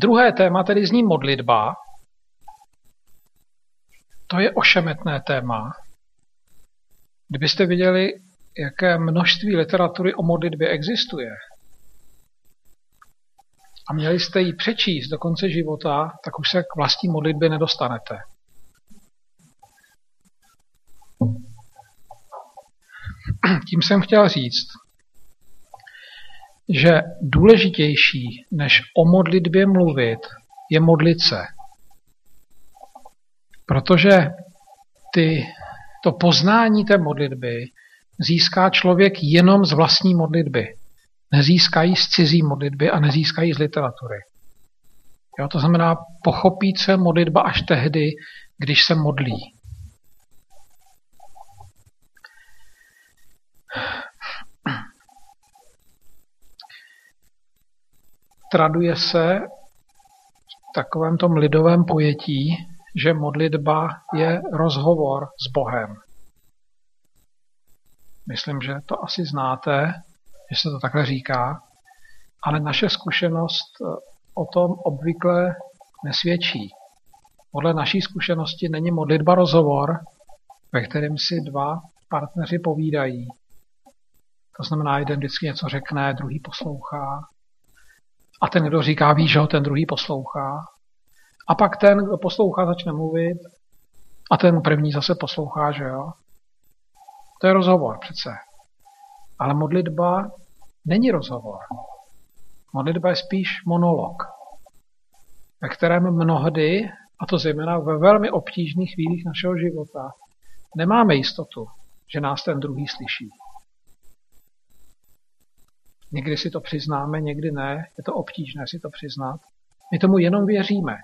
druhé téma tedy zní modlitba. To je ošemetné téma. Kdybyste viděli, jaké množství literatury o modlitbě existuje, a měli jste ji přečíst do konce života, tak už se k vlastní modlitbě nedostanete. Tím jsem chtěl říct, že důležitější než o modlitbě mluvit je modlit se. Protože ty, to poznání té modlitby získá člověk jenom z vlastní modlitby. Nezískají z cizí modlitby a nezískají z literatury. Jo, to znamená, pochopí se modlitba až tehdy, když se modlí. Traduje se v takovém tom lidovém pojetí, že modlitba je rozhovor s Bohem. Myslím, že to asi znáte, že se to takhle říká, ale naše zkušenost eh, o tom obvykle nesvědčí. Podle naší zkušenosti není modlitba rozhovor, ve kterém si dva partneři povídají. To znamená, jeden vždycky něco řekne, druhý poslouchá. A ten, kdo říká, ví, že ho ten druhý poslouchá. A pak ten, kdo poslouchá, začne mluvit a ten první zase poslouchá, že jo. To je rozhovor přece. Ale modlitba není rozhovor. Modlitba je spíš monolog, ve kterém mnohdy, a to zejména ve velmi obtížných chvílích našeho života, nemáme jistotu, že nás ten druhý slyší. Někdy si to přiznáme, někdy ne, je to obtížné si to přiznat. My tomu jenom věříme.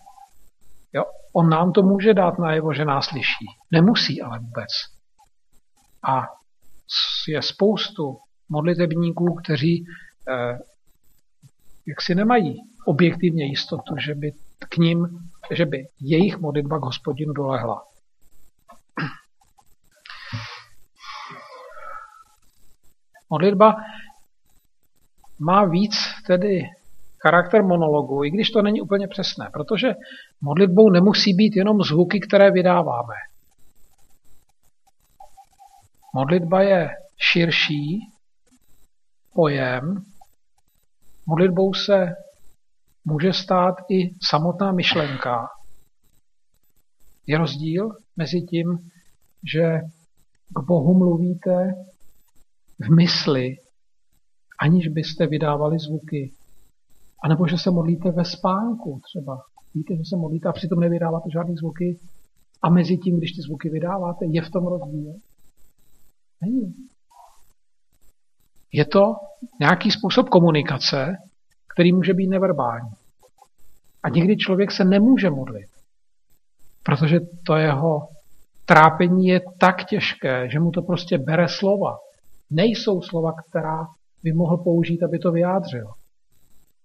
Jo? On nám to může dát najevo, že nás slyší. Nemusí ale vůbec. A je spoustu modlitebníků, kteří eh, jak si nemají objektivně jistotu, že by k ním, že by jejich modlitba k hospodinu dolehla. Modlitba má víc tedy charakter monologu, i když to není úplně přesné, protože modlitbou nemusí být jenom zvuky, které vydáváme. Modlitba je širší pojem. Modlitbou se může stát i samotná myšlenka. Je rozdíl mezi tím, že k Bohu mluvíte v mysli, aniž byste vydávali zvuky. A nebo že se modlíte ve spánku třeba. Víte, že se modlíte a přitom nevydáváte žádné zvuky. A mezi tím, když ty zvuky vydáváte, je v tom rozdíl? Není. Je to nějaký způsob komunikace, který může být neverbální. A někdy člověk se nemůže modlit, protože to jeho trápení je tak těžké, že mu to prostě bere slova. Nejsou slova, která by mohl použít, aby to vyjádřil.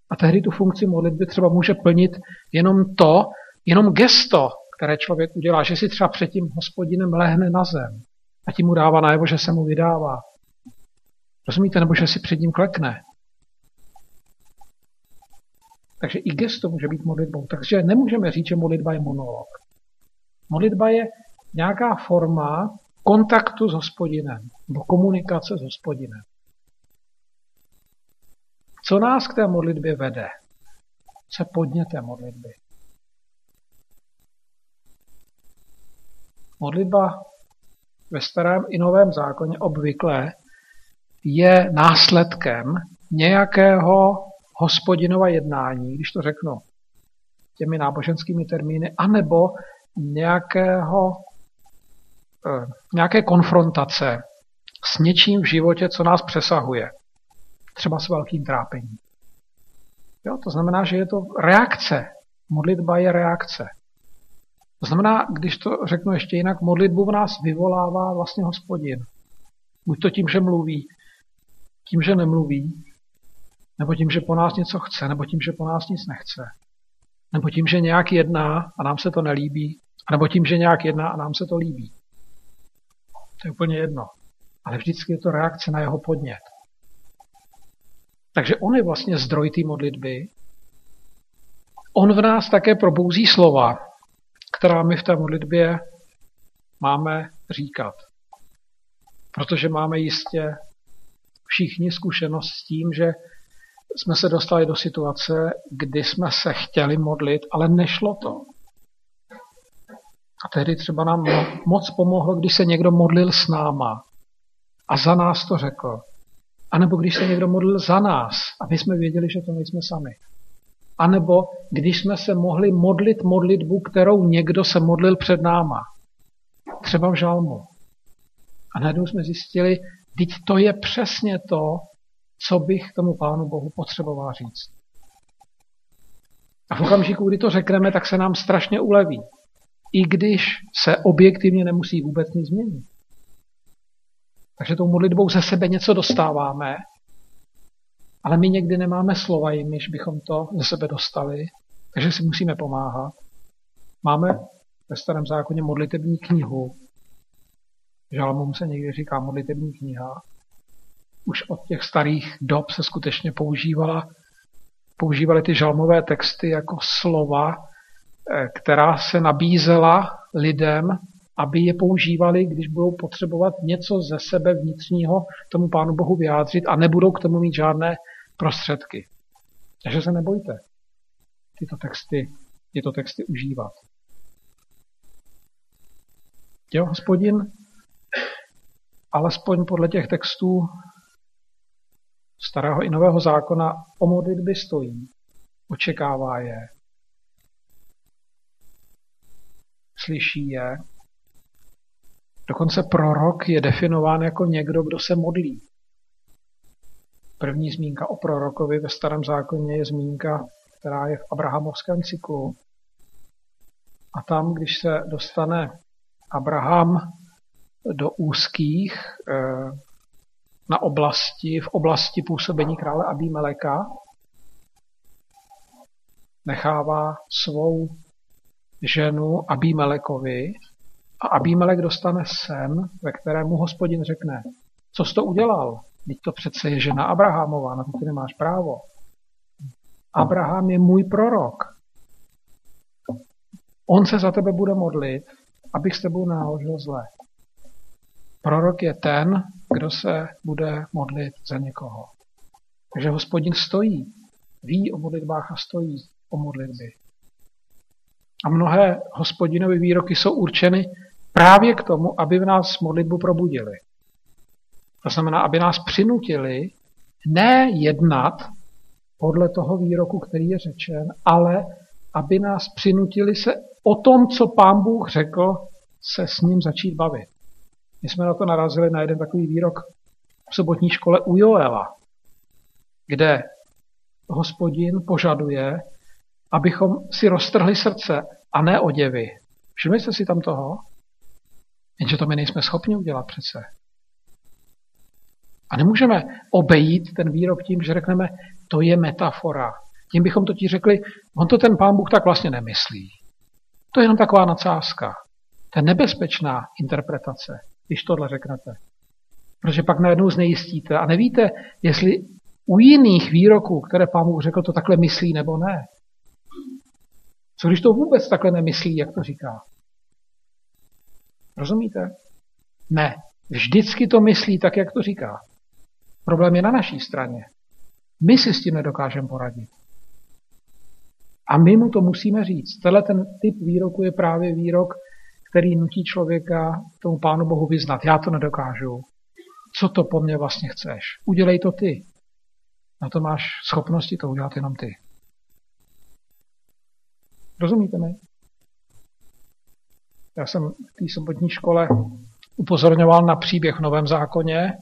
A tehdy tu funkci modlitby třeba může plnit jenom to, jenom gesto, které člověk udělá, že si třeba před tím hospodinem lehne na zem a tím mu dává najevo, že se mu vydává. Rozumíte? Nebo že si před ním klekne. Takže i gesto může být modlitbou. Takže nemůžeme říct, že modlitba je monolog. Modlitba je nějaká forma kontaktu s hospodinem, nebo komunikace s hospodinem. Co nás k té modlitbě vede? Co podně té modlitby? Modlitba ve starém i novém zákoně obvykle je následkem nějakého hospodinova jednání, když to řeknu těmi náboženskými termíny, anebo nějakého, eh, nějaké konfrontace s něčím v životě, co nás přesahuje třeba s velkým trápením. Jo, to znamená, že je to reakce. Modlitba je reakce. To znamená, když to řeknu ještě jinak, modlitbu v nás vyvolává vlastně hospodin. Buď to tím, že mluví, tím, že nemluví, nebo tím, že po nás něco chce, nebo tím, že po nás nic nechce. Nebo tím, že nějak jedná a nám se to nelíbí, nebo tím, že nějak jedná a nám se to líbí. To je úplně jedno. Ale vždycky je to reakce na jeho podnět. Takže on je vlastně zdroj té modlitby on v nás také probouzí slova, která my v té modlitbě máme říkat. Protože máme jistě všichni zkušenost s tím, že jsme se dostali do situace, kdy jsme se chtěli modlit, ale nešlo to. A tehdy třeba nám moc pomohlo, když se někdo modlil s náma a za nás to řekl. A nebo když se někdo modlil za nás a my jsme věděli, že to nejsme sami. A nebo když jsme se mohli modlit modlitbu, kterou někdo se modlil před náma. Třeba v žalmu. A najednou jsme zjistili, teď to je přesně to, co bych tomu Pánu Bohu potřeboval říct. A v okamžiku, kdy to řekneme, tak se nám strašně uleví. I když se objektivně nemusí vůbec nic změnit. Takže tou modlitbou ze sebe něco dostáváme, ale my někdy nemáme slova, jimiž bychom to ze sebe dostali, takže si musíme pomáhat. Máme ve starém zákoně modlitební knihu. Žalmům se někdy říká modlitební kniha. Už od těch starých dob se skutečně používala, používaly ty žalmové texty jako slova, eh, která se nabízela lidem aby je používali, když budou potřebovat něco ze sebe vnitřního tomu Pánu Bohu vyjádřit a nebudou k tomu mít žádné prostředky. Takže se nebojte tyto texty, tyto texty užívat. Jo, hospodin, alespoň podle těch textů starého i nového zákona o modlitby stojí, očekává je, slyší je Dokonce prorok je definován jako někdo, kdo se modlí. První zmínka o prorokovi ve starém zákoně je zmínka, která je v Abrahamovském cyklu. A tam, když se dostane Abraham do úzkých eh, na oblasti, v oblasti působení krále Abimeleka, nechává svou ženu Abimelekovi a Abímelek dostane sen, ve kterému hospodin řekne, co jsi to udělal? Teď to přece je žena Abrahamová, na to ty nemáš právo. Abraham je můj prorok. On se za tebe bude modlit, abych s tebou naložil zle. Prorok je ten, kdo se bude modlit za někoho. Takže hospodin stojí, ví o modlitbách a stojí o modlitby. A mnohé hospodinové výroky jsou určeny právě k tomu, aby v nás modlitbu probudili. To znamená, aby nás přinutili ne jednat podle toho výroku, který je řečen, ale aby nás přinutili se o tom, co pán Bůh řekl, se s ním začít bavit. My jsme na to narazili na jeden takový výrok v sobotní škole u Joela, kde hospodin požaduje, abychom si roztrhli srdce a ne oděvy. Všimli jste si tam toho? Jenže to my nejsme schopni udělat přece. A nemůžeme obejít ten výrok tím, že řekneme, to je metafora. Tím bychom totiž řekli, on to ten pán Bůh tak vlastně nemyslí. To je jenom taková nadsázka. To je nebezpečná interpretace, když tohle řeknete. Protože pak najednou znejistíte a nevíte, jestli u jiných výroků, které pán Bůh řekl, to takhle myslí nebo ne. Co když to vůbec takhle nemyslí, jak to říká? Rozumíte? Ne. Vždycky to myslí tak, jak to říká. Problém je na naší straně. My si s tím nedokážeme poradit. A my mu to musíme říct. Tenhle ten typ výroku je právě výrok, který nutí člověka tomu Pánu Bohu vyznat. Já to nedokážu. Co to po mně vlastně chceš? Udělej to ty. Na to máš schopnosti to udělat jenom ty. Rozumíte mi? Já jsem v té sobotní škole upozorňoval na příběh v Novém zákoně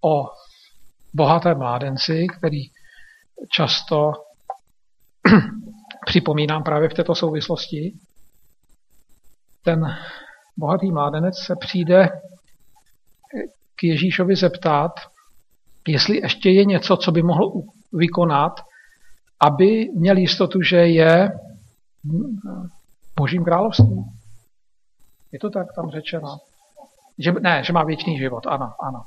o bohaté mládenci, který často připomínám právě v této souvislosti. Ten bohatý mládenec se přijde k Ježíšovi zeptat, jestli ještě je něco, co by mohl vykonat, aby měl jistotu, že je božím královstvím. Je to tak tam řečeno? Že, ne, že má věčný život, ano, ano.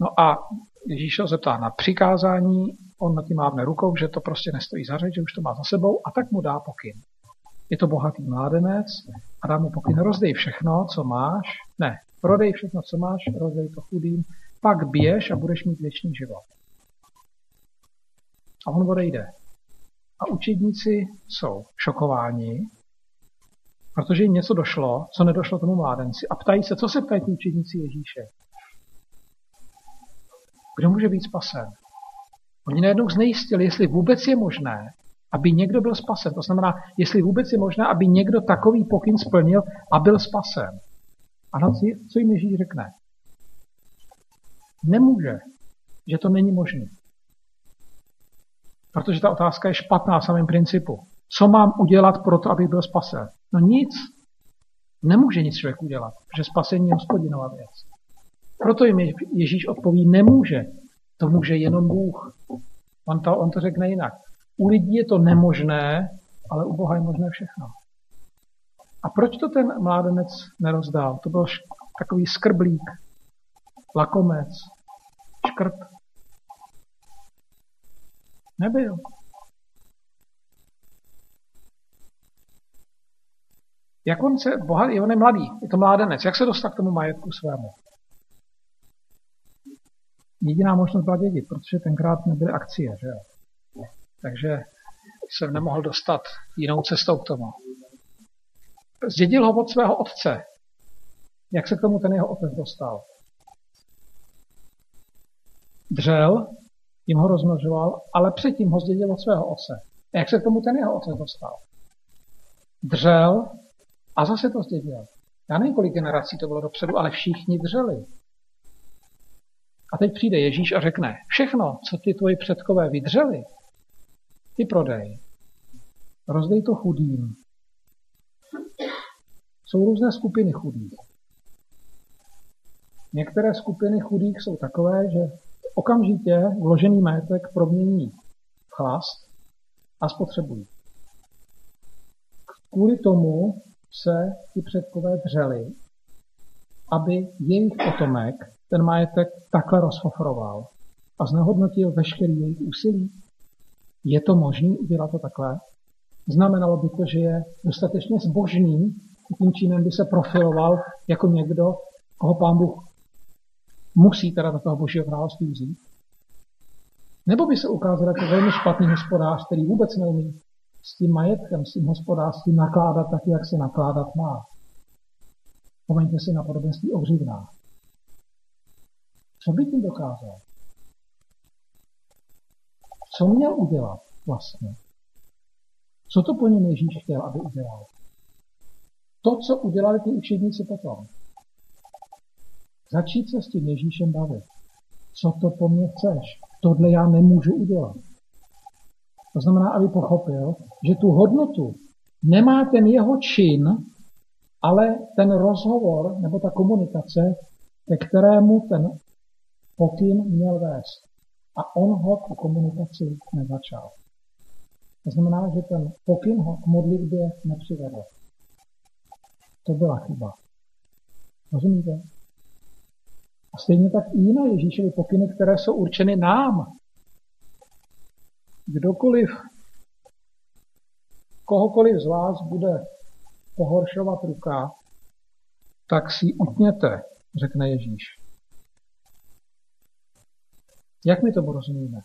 No a Ježíš se zeptá na přikázání on na tím mávne rukou, že to prostě nestojí za řeč, že už to má za sebou a tak mu dá pokyn. Je to bohatý mládenec a dá mu pokyn, rozdej všechno, co máš, ne, prodej všechno, co máš, rozdej to chudým, pak běž a budeš mít věčný život. A on odejde. A učedníci jsou šokováni, protože jim něco došlo, co nedošlo tomu mládenci. A ptají se, co se ptají ty učedníci Ježíše. Kdo může být spasen? Oni najednou znejistili, jestli vůbec je možné, aby někdo byl spasen. To znamená, jestli vůbec je možné, aby někdo takový pokyn splnil a byl spasen. A na co jim Ježíš řekne? Nemůže, že to není možné. Protože ta otázka je špatná v samém principu. Co mám udělat pro to, abych byl spasen? No nic. Nemůže nic člověk udělat, protože spasení je hospodinová věc. Proto jim Ježíš odpoví, nemůže. To může jenom Bůh. On to, on to řekne jinak. U lidí je to nemožné, ale u Boha je možné všechno. A proč to ten mládenec nerozdál? To byl takový skrblík, lakomec, škrt. Nebyl. Jak on se, bohatý, on je mladý, je to mládenec, jak se dostal k tomu majetku svému? Jediná možnost byla dědit, protože tenkrát nebyly akcie, že jo? Takže jsem nemohl dostat jinou cestou k tomu. Zdědil ho od svého otce. Jak se k tomu ten jeho otec dostal? Dřel, jim ho rozmnožoval, ale předtím ho zdědil od svého otce. A jak se k tomu ten jeho otec dostal? Dřel a zase to zdědil. Já nevím, kolik generací to bylo dopředu, ale všichni dřeli. A teď přijde Ježíš a řekne, všechno, co ty tvoji předkové vydřeli, ty prodej. Rozdej to chudým. Jsou různé skupiny chudých. Některé skupiny chudých jsou takové, že okamžitě vložený majetek promění v chlast a spotřebují. Kvůli tomu se ti předkové dřeli, aby jejich potomek ten majetek takhle rozfofroval a znehodnotil veškerý jejich úsilí. Je to možné udělat to takhle? Znamenalo by to, že je dostatečně zbožný, tím činem by se profiloval jako někdo, koho pán Bůh musí teda do toho božího království vzít. Nebo by se ukázal jako velmi špatný hospodář, který vůbec neumí s tím majetkem, s tím hospodářstvím nakládat tak, jak se nakládat má. Pomeňte si na podobenství o hřivnách. Co by tím dokázal? Co měl udělat vlastně? Co to po něm Ježíš chtěl, aby udělal? To, co udělali ty učedníci potom. Začít se s tím Ježíšem bavit. Co to po mně chceš? Tohle já nemůžu udělat. To znamená, aby pochopil, že tu hodnotu nemá ten jeho čin, ale ten rozhovor nebo ta komunikace, ke kterému ten pokyn měl vést. A on ho k komunikaci nezačal. To znamená, že ten pokyn ho k modlitbě nepřivedl. To byla chyba. Rozumíte? Stejně tak i jiné Ježíšovy pokyny, které jsou určeny nám. Kdokoliv, kohokoliv z vás bude pohoršovat ruka, tak si ji utněte, řekne Ježíš. Jak my to rozumíme?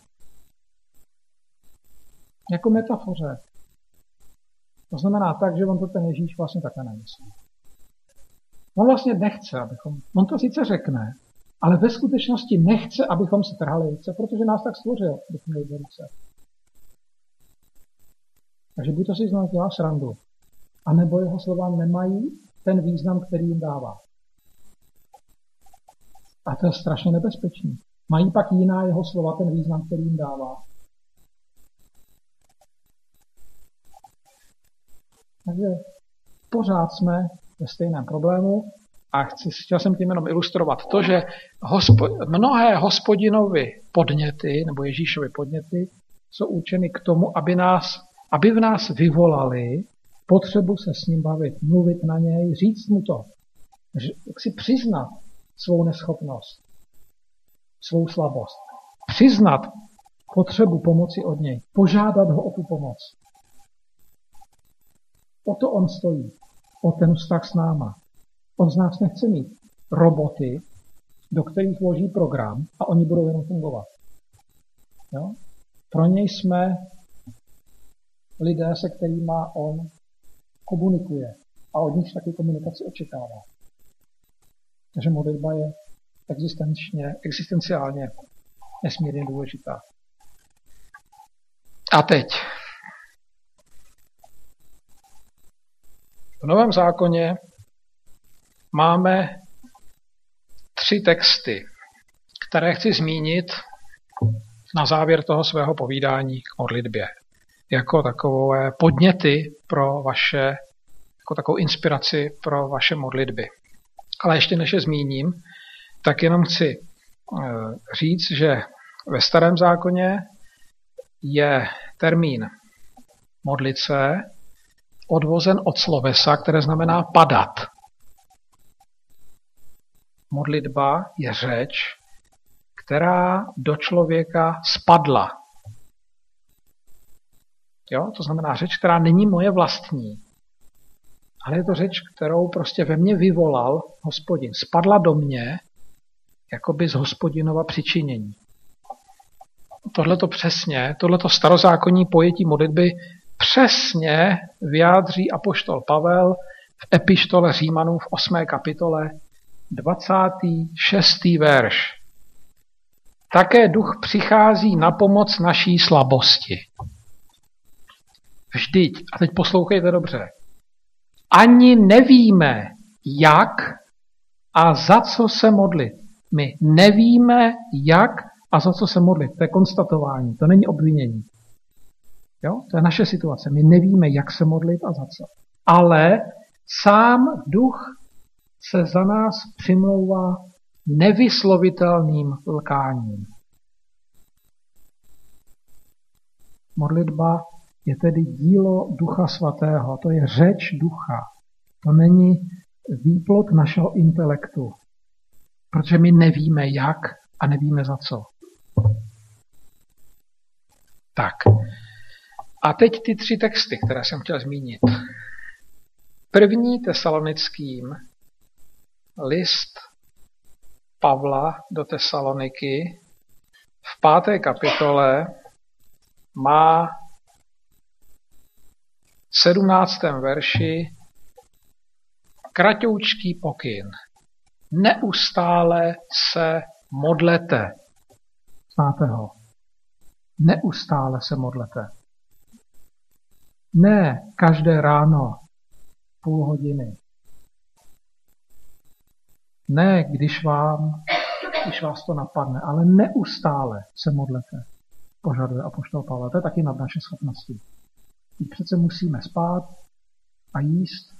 Jako metafoře. To znamená tak, že on to ten Ježíš vlastně také nemyslí. On vlastně nechce, abychom, on to sice řekne, ale ve skutečnosti nechce, abychom se trhali ruce, protože nás tak stvořil, abychom měli ruce. Takže buď to si znovu dělá srandu, anebo jeho slova nemají ten význam, který jim dává. A to je strašně nebezpečný. Mají pak jiná jeho slova ten význam, který jim dává. Takže pořád jsme ve stejném problému a chci, chtěl jsem tím jenom ilustrovat to, že hospo, mnohé hospodinovy podněty nebo Ježíšovy podněty jsou určeny k tomu, aby, nás, aby v nás vyvolali potřebu se s ním bavit, mluvit na něj, říct mu to, jak si přiznat svou neschopnost, svou slabost. Přiznat potřebu pomoci od něj, požádat ho o tu pomoc. O to on stojí, o ten vztah s náma. On z nás nechce mít roboty, do kterých vloží program a oni budou jenom fungovat. Jo? Pro něj jsme lidé, se kterými on komunikuje a od nich taky komunikaci očekává. Takže modlitba je existenčně, existenciálně nesmírně důležitá. A teď. V Novém zákoně máme tři texty, které chci zmínit na závěr toho svého povídání k modlitbě. Jako takové podněty pro vaše, jako takovou inspiraci pro vaše modlitby. Ale ještě než je zmíním, tak jenom chci eh, říct, že ve starém zákoně je termín modlit se odvozen od slovesa, které znamená padat. Modlitba je řeč, která do člověka spadla. Jo? To znamená řeč, která není moje vlastní, ale je to řeč, kterou prostě ve mně vyvolal hospodin. Spadla do mě, jakoby z hospodinova přičinění. Tohle to přesně, tohleto starozákonní pojetí modlitby přesně vyjádří apoštol Pavel v epištole Římanů v 8. kapitole 26. verš. Také duch přichází na pomoc naší slabosti. Vždyť, a teď poslouchejte dobře, ani nevíme, jak a za co se modlit. My nevíme, jak a za co se modlit. To je konstatování, to není obvinění. Jo? To je naše situace. My nevíme, jak se modlit a za co. Ale sám duch se za nás přimlouvá nevyslovitelným lkáním. Modlitba je tedy dílo Ducha Svatého, to je řeč Ducha. To není výplot našeho intelektu, protože my nevíme jak a nevíme za co. Tak. A teď ty tři texty, které jsem chtěl zmínit. První tesalonickým list Pavla do Tesaloniky v páté kapitole má v sedmnáctém verši kratoučký pokyn. Neustále se modlete. Znáte ho? Neustále se modlete. Ne každé ráno půl hodiny. Ne, když vám, když vás to napadne, ale neustále se modlete, požaduje apoštol Pavel. To je taky nad naše schopnosti. Teď přece musíme spát a jíst,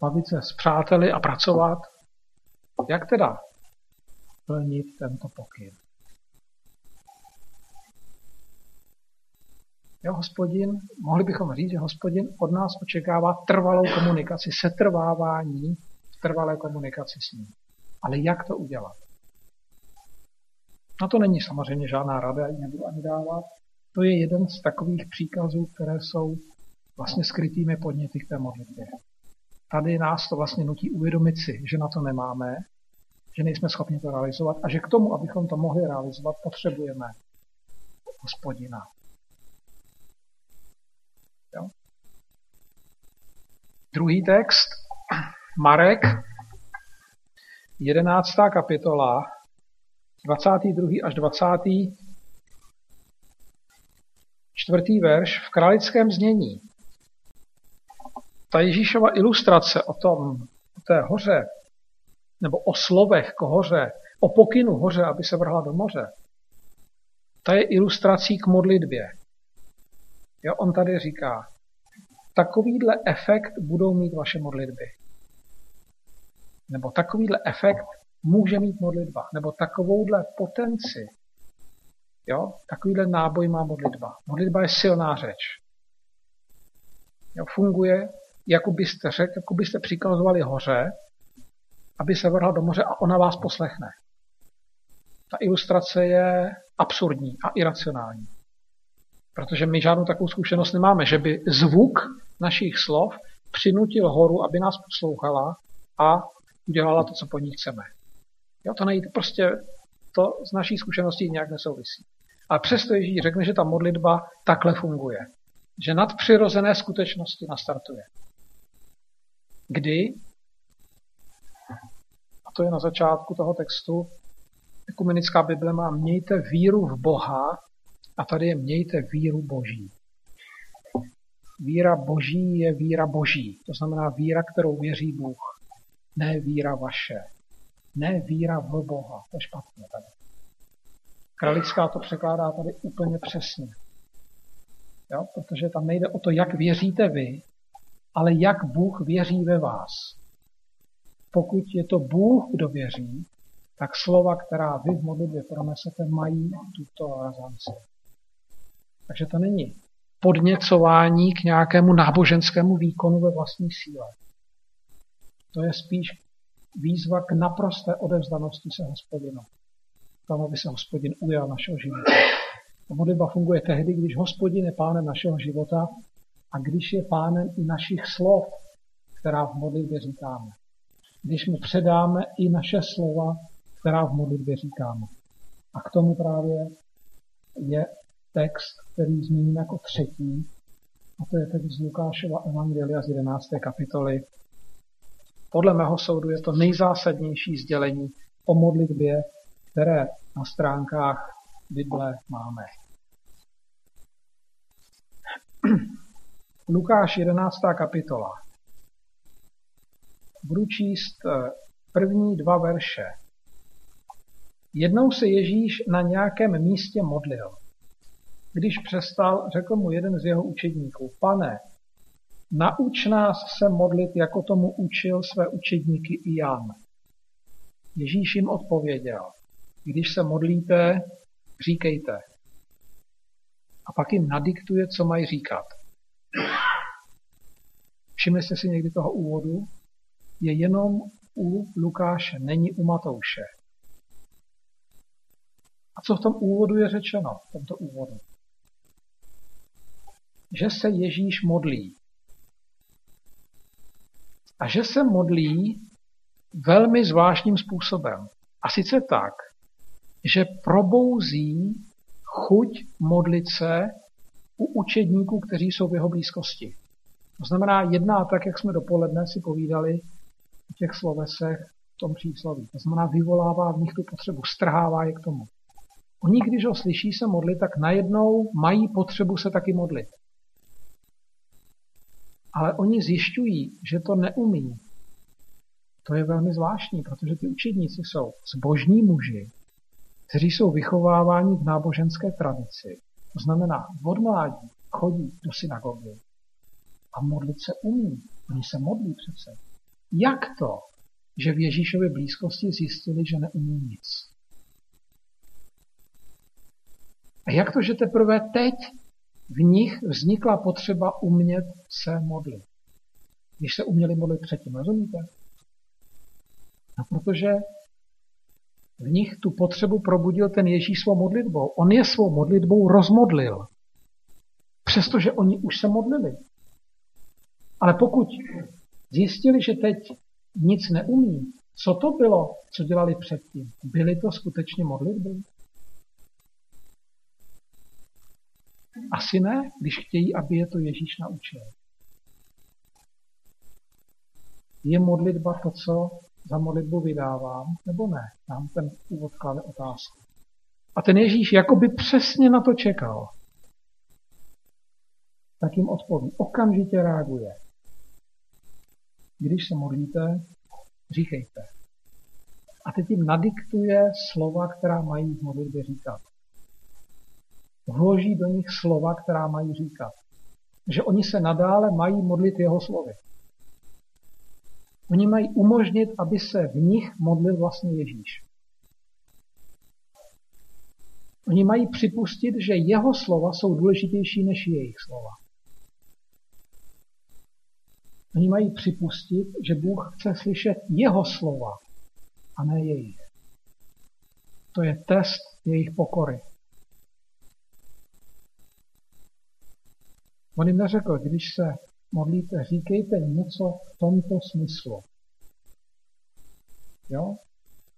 bavit se s přáteli a pracovat. Jak teda plnit tento pokyn? Jo, hospodin, mohli bychom říct, že hospodin od nás očekává trvalou komunikaci, setrvávání trvalé komunikaci s ním. Ale jak to udělat? Na to není samozřejmě žádná rada, ji nebudu ani dávat. To je jeden z takových příkazů, které jsou vlastně skrytými podněty k té modlitbě. Tady nás to vlastně nutí uvědomit si, že na to nemáme, že nejsme schopni to realizovat a že k tomu, abychom to mohli realizovat, potřebujeme hospodina. Jo? Druhý text, Marek, 11. kapitola, 22. až 20. čtvrtý verš v králickém znění. Ta Ježíšova ilustrace o tom, o té hoře, nebo o slovech k hoře, o pokynu hoře, aby se vrhla do moře, ta je ilustrací k modlitbě. Jo, on tady říká, takovýhle efekt budou mít vaše modlitby. Nebo takovýhle efekt může mít modlitba. Nebo takovouhle potenci. Jo? Takovýhle náboj má modlitba. Modlitba je silná řeč. Jo? Funguje, jako byste řekl, jako byste přikazovali hoře, aby se vrhla do moře a ona vás poslechne. Ta ilustrace je absurdní a iracionální. Protože my žádnou takovou zkušenost nemáme, že by zvuk našich slov přinutil horu, aby nás poslouchala a udělala to, co po ní chceme. Jo, to nejde, prostě to z naší zkušeností nějak nesouvisí. Ale přesto Ježíš řekne, že ta modlitba takhle funguje. Že nadpřirozené skutečnosti nastartuje. Kdy? A to je na začátku toho textu. Ekumenická Bible má mějte víru v Boha a tady je mějte víru Boží. Víra Boží je víra Boží. To znamená víra, kterou věří Bůh. Ne víra vaše. Ne víra v Boha. To je špatně tady. Kralická to překládá tady úplně přesně. Jo? Protože tam nejde o to, jak věříte vy, ale jak Bůh věří ve vás. Pokud je to Bůh, kdo věří, tak slova, která vy v modlitbě pronesete, mají tuto razanci. Takže to není podněcování k nějakému náboženskému výkonu ve vlastní síle. To je spíš výzva k naprosté odevzdanosti se hospodinu. Tam, aby se hospodin ujal našeho života. A modlitba funguje tehdy, když hospodin je pánem našeho života a když je pánem i našich slov, která v modlitbě říkáme. Když mu předáme i naše slova, která v modlitbě říkáme. A k tomu právě je text, který zmíním jako třetí, a to je text z Lukášova Evangelia z 11. kapitoly. Podle mého soudu je to nejzásadnější sdělení o modlitbě, které na stránkách Bible máme. Lukáš 11. kapitola. Budu číst eh, první dva verše. Jednou se Ježíš na nějakém místě modlil. Když přestal, řekl mu jeden z jeho učedníků, pane, nauč nás se modlit, jako tomu učil své učedníky i Jan. Ježíš jim odpověděl, když se modlíte, říkejte. A pak jim nadiktuje, co mají říkat. Všimli jste si někdy toho úvodu? Je jenom u Lukáše, není u Matouše. A co v tom úvodu je řečeno, v tomto úvodu? Že se Ježíš modlí. A že se modlí velmi zvláštním způsobem. A sice tak, že probouzí chuť modlit se u učedníků, kteří jsou v jeho blízkosti. To znamená, jedná tak, jak jsme dopoledne si povídali o těch slovesech v tom přísloví. To znamená, vyvolává v nich tu potřebu, strhává je k tomu. Oni, když ho slyší se modlit, tak najednou mají potřebu se taky modlit. Ale oni zjišťují, že to neumí. To je velmi zvláštní, protože ty učedníci jsou zbožní muži, kteří jsou vychováváni v náboženské tradici. To znamená, od mládí chodí do synagogy a modlit se umí. Oni se modlí přece. Jak to, že v Ježíšově blízkosti zjistili, že neumí nic? A jak to, že teprve teď v nich vznikla potřeba umět se modlit? Když se uměli modlit předtím, rozumíte? No protože v nich tu potřebu probudil ten Ježíš svou modlitbou. On je svou modlitbou rozmodlil. Přestože oni už se modlili. Ale pokud zjistili, že teď nic neumí, co to bylo, co dělali předtím? Byly to skutečně modlitby? Asi ne, když chtějí, aby je to Ježíš naučil. Je modlitba to, co za modlitbu vydávám, nebo ne? Nám ten úvod klade otázku. A ten Ježíš jakoby přesně na to čekal. Tak jim odpoví. Okamžitě reaguje. Když se modlíte, říkejte. A teď jim nadiktuje slova, která mají v modlitbě říkat. Vloží do nich slova, která mají říkat. Že oni se nadále mají modlit jeho slovy. Oni mají umožnit, aby se v nich modlil vlastně Ježíš. Oni mají připustit, že jeho slova jsou důležitější než jejich slova. Oni mají připustit, že Bůh chce slyšet jeho slova a ne jejich. To je test jejich pokory. On jim neřekl, když se modlíte, říkejte něco v tomto smyslu. Jo?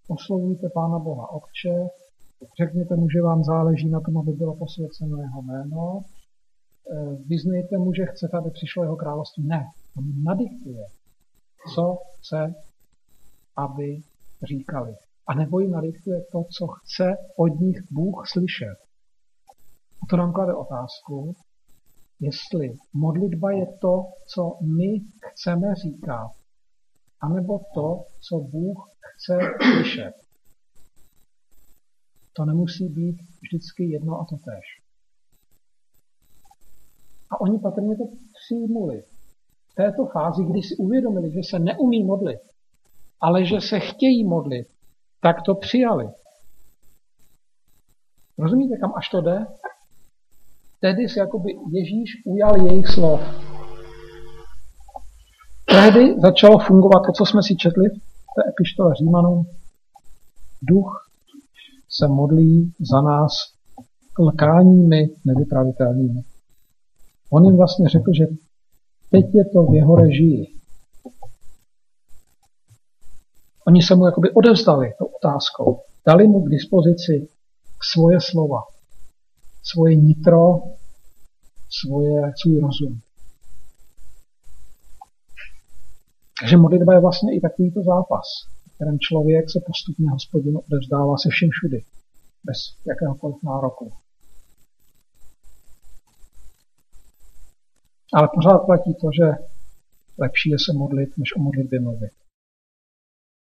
Oslovujte Pána Boha Otče, řekněte mu, že vám záleží na tom, aby bylo posvěceno jeho jméno, eh, vyznejte mu, že chcete, aby přišlo jeho království. Ne, on nadiktuje, co chce, aby říkali. A nebo jim nadiktuje to, co chce od nich Bůh slyšet. A to nám klade otázku, jestli modlitba je to, co my chceme říkat, anebo to, co Bůh chce slyšet. To nemusí být vždycky jedno a to tež. A oni patrně to přijmuli. V této fázi, kdy si uvědomili, že se neumí modlit, ale že se chtějí modlit, tak to přijali. Rozumíte, kam až to jde? Tehdy se jakoby Ježíš ujal jejich slov. Tehdy začalo fungovat to, co jsme si četli v té epištole Římanům. Duch se modlí za nás lkáními nevypravitelnými. On jim vlastně řekl, že teď je to v jeho režii. Oni se mu jakoby odevzdali tou otázkou. Dali mu k dispozici svoje slova, svoje nitro, svoje, svůj rozum. Takže modlitba je vlastně i takovýto zápas, v kterém člověk se postupně hospodinu odevzdává se všem všudy, bez jakéhokoliv nároku. Ale pořád platí to, že lepší je se modlit, než o modlitbě mluvit.